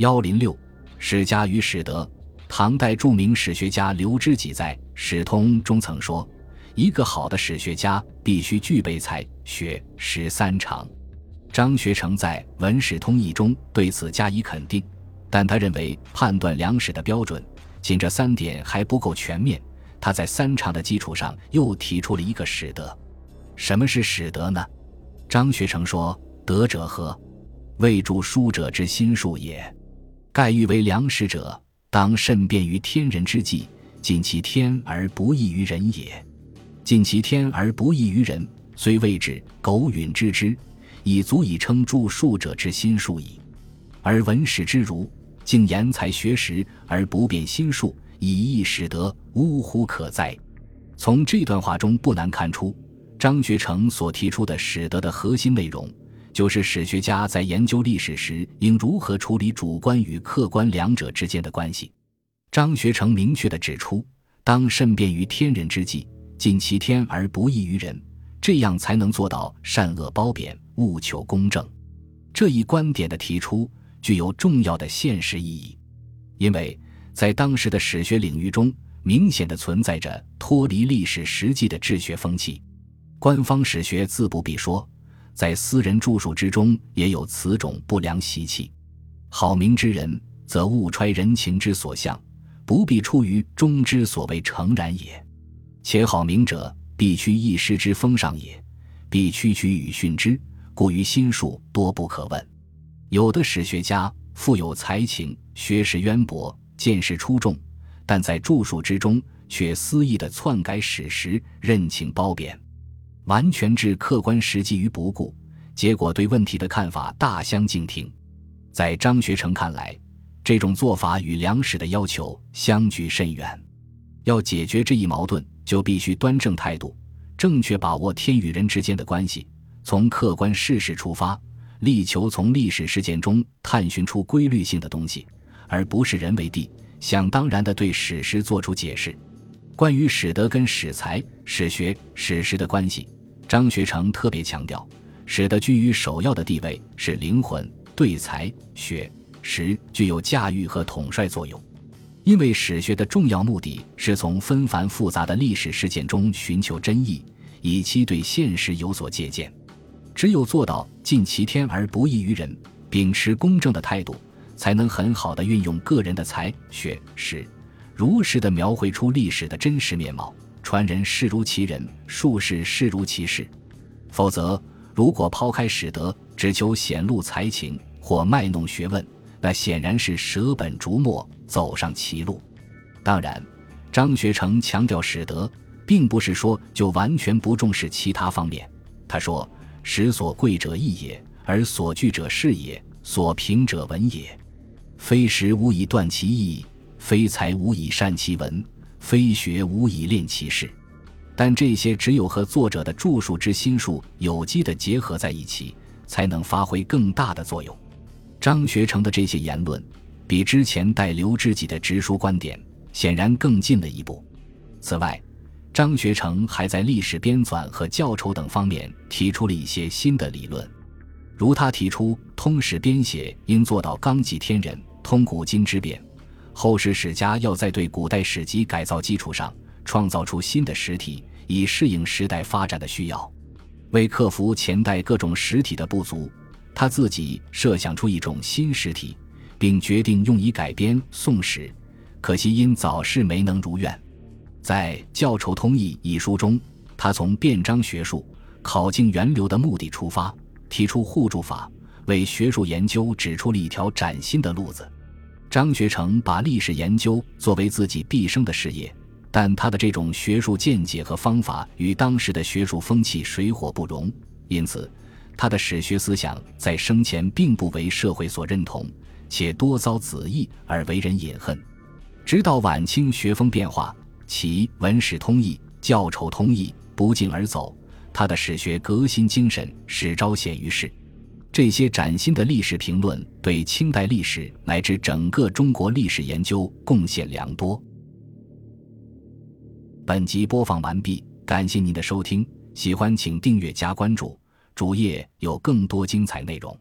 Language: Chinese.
幺零六，史家与史德。唐代著名史学家刘知几在《史通》中曾说：“一个好的史学家必须具备才、学、史三长。”张学成在《文史通义》中对此加以肯定，但他认为判断良史的标准，仅这三点还不够全面。他在三长的基础上又提出了一个史德。什么是史德呢？张学成说：“德者何？未著书者之心术也。盖欲为良史者。”当慎便于天人之际，尽其天而不异于人也。尽其天而不异于人，虽谓之苟允之之，已足以称著述者之心术矣。而文史之儒，竟言才学识而不变心术，以易使得，呜呼可哉！从这段话中不难看出，张学成所提出的使得的核心内容。就是史学家在研究历史时应如何处理主观与客观两者之间的关系。张学成明确地指出，当慎辩于天人之际，尽其天而不异于人，这样才能做到善恶褒贬，务求公正。这一观点的提出具有重要的现实意义，因为在当时的史学领域中，明显的存在着脱离历史实际的治学风气。官方史学自不必说。在私人著述之中，也有此种不良习气。好名之人，则勿揣人情之所向，不必出于忠之所谓诚然也。且好名者，必趋一时之风尚也，必趋取与训之，故于心术多不可问。有的史学家富有才情，学识渊博，见识出众，但在著述之中却肆意的篡改史实，任情褒贬。完全置客观实际于不顾，结果对问题的看法大相径庭。在张学成看来，这种做法与良史的要求相距甚远。要解决这一矛盾，就必须端正态度，正确把握天与人之间的关系，从客观事实出发，力求从历史事件中探寻出规律性的东西，而不是人为地想当然地对史实做出解释。关于史德跟史才、史学、史实的关系，张学成特别强调，史德居于首要的地位是灵魂，对才、学、识具有驾驭和统帅作用。因为史学的重要目的是从纷繁复杂的历史事件中寻求真意，以期对现实有所借鉴。只有做到尽其天而不异于人，秉持公正的态度，才能很好的运用个人的才、学、识。如实的描绘出历史的真实面貌，传人视如其人，术士视如其事。否则，如果抛开史德，只求显露才情或卖弄学问，那显然是舍本逐末，走上歧路。当然，张学成强调史德，并不是说就完全不重视其他方面。他说：“史所贵者义也，而所惧者事也，所凭者文也，非史无以断其义。”非才无以善其文，非学无以练其事。但这些只有和作者的著述之心术有机的结合在一起，才能发挥更大的作用。张学成的这些言论，比之前带刘知己的直书观点显然更进了一步。此外，张学成还在历史编纂和校筹等方面提出了一些新的理论，如他提出通史编写应做到纲纪天人，通古今之变。后世史家要在对古代史籍改造基础上，创造出新的实体，以适应时代发展的需要。为克服前代各种实体的不足，他自己设想出一种新实体，并决定用以改编《宋史》。可惜因早逝没能如愿。在《教筹通义》一书中，他从辩章学术、考证源流的目的出发，提出互助法，为学术研究指出了一条崭新的路子。张学成把历史研究作为自己毕生的事业，但他的这种学术见解和方法与当时的学术风气水火不容，因此，他的史学思想在生前并不为社会所认同，且多遭子义而为人隐恨。直到晚清学风变化，其《文史通义》《教筹通义》不胫而走，他的史学革新精神始昭显于世。这些崭新的历史评论对清代历史乃至整个中国历史研究贡献良多。本集播放完毕，感谢您的收听，喜欢请订阅加关注，主页有更多精彩内容。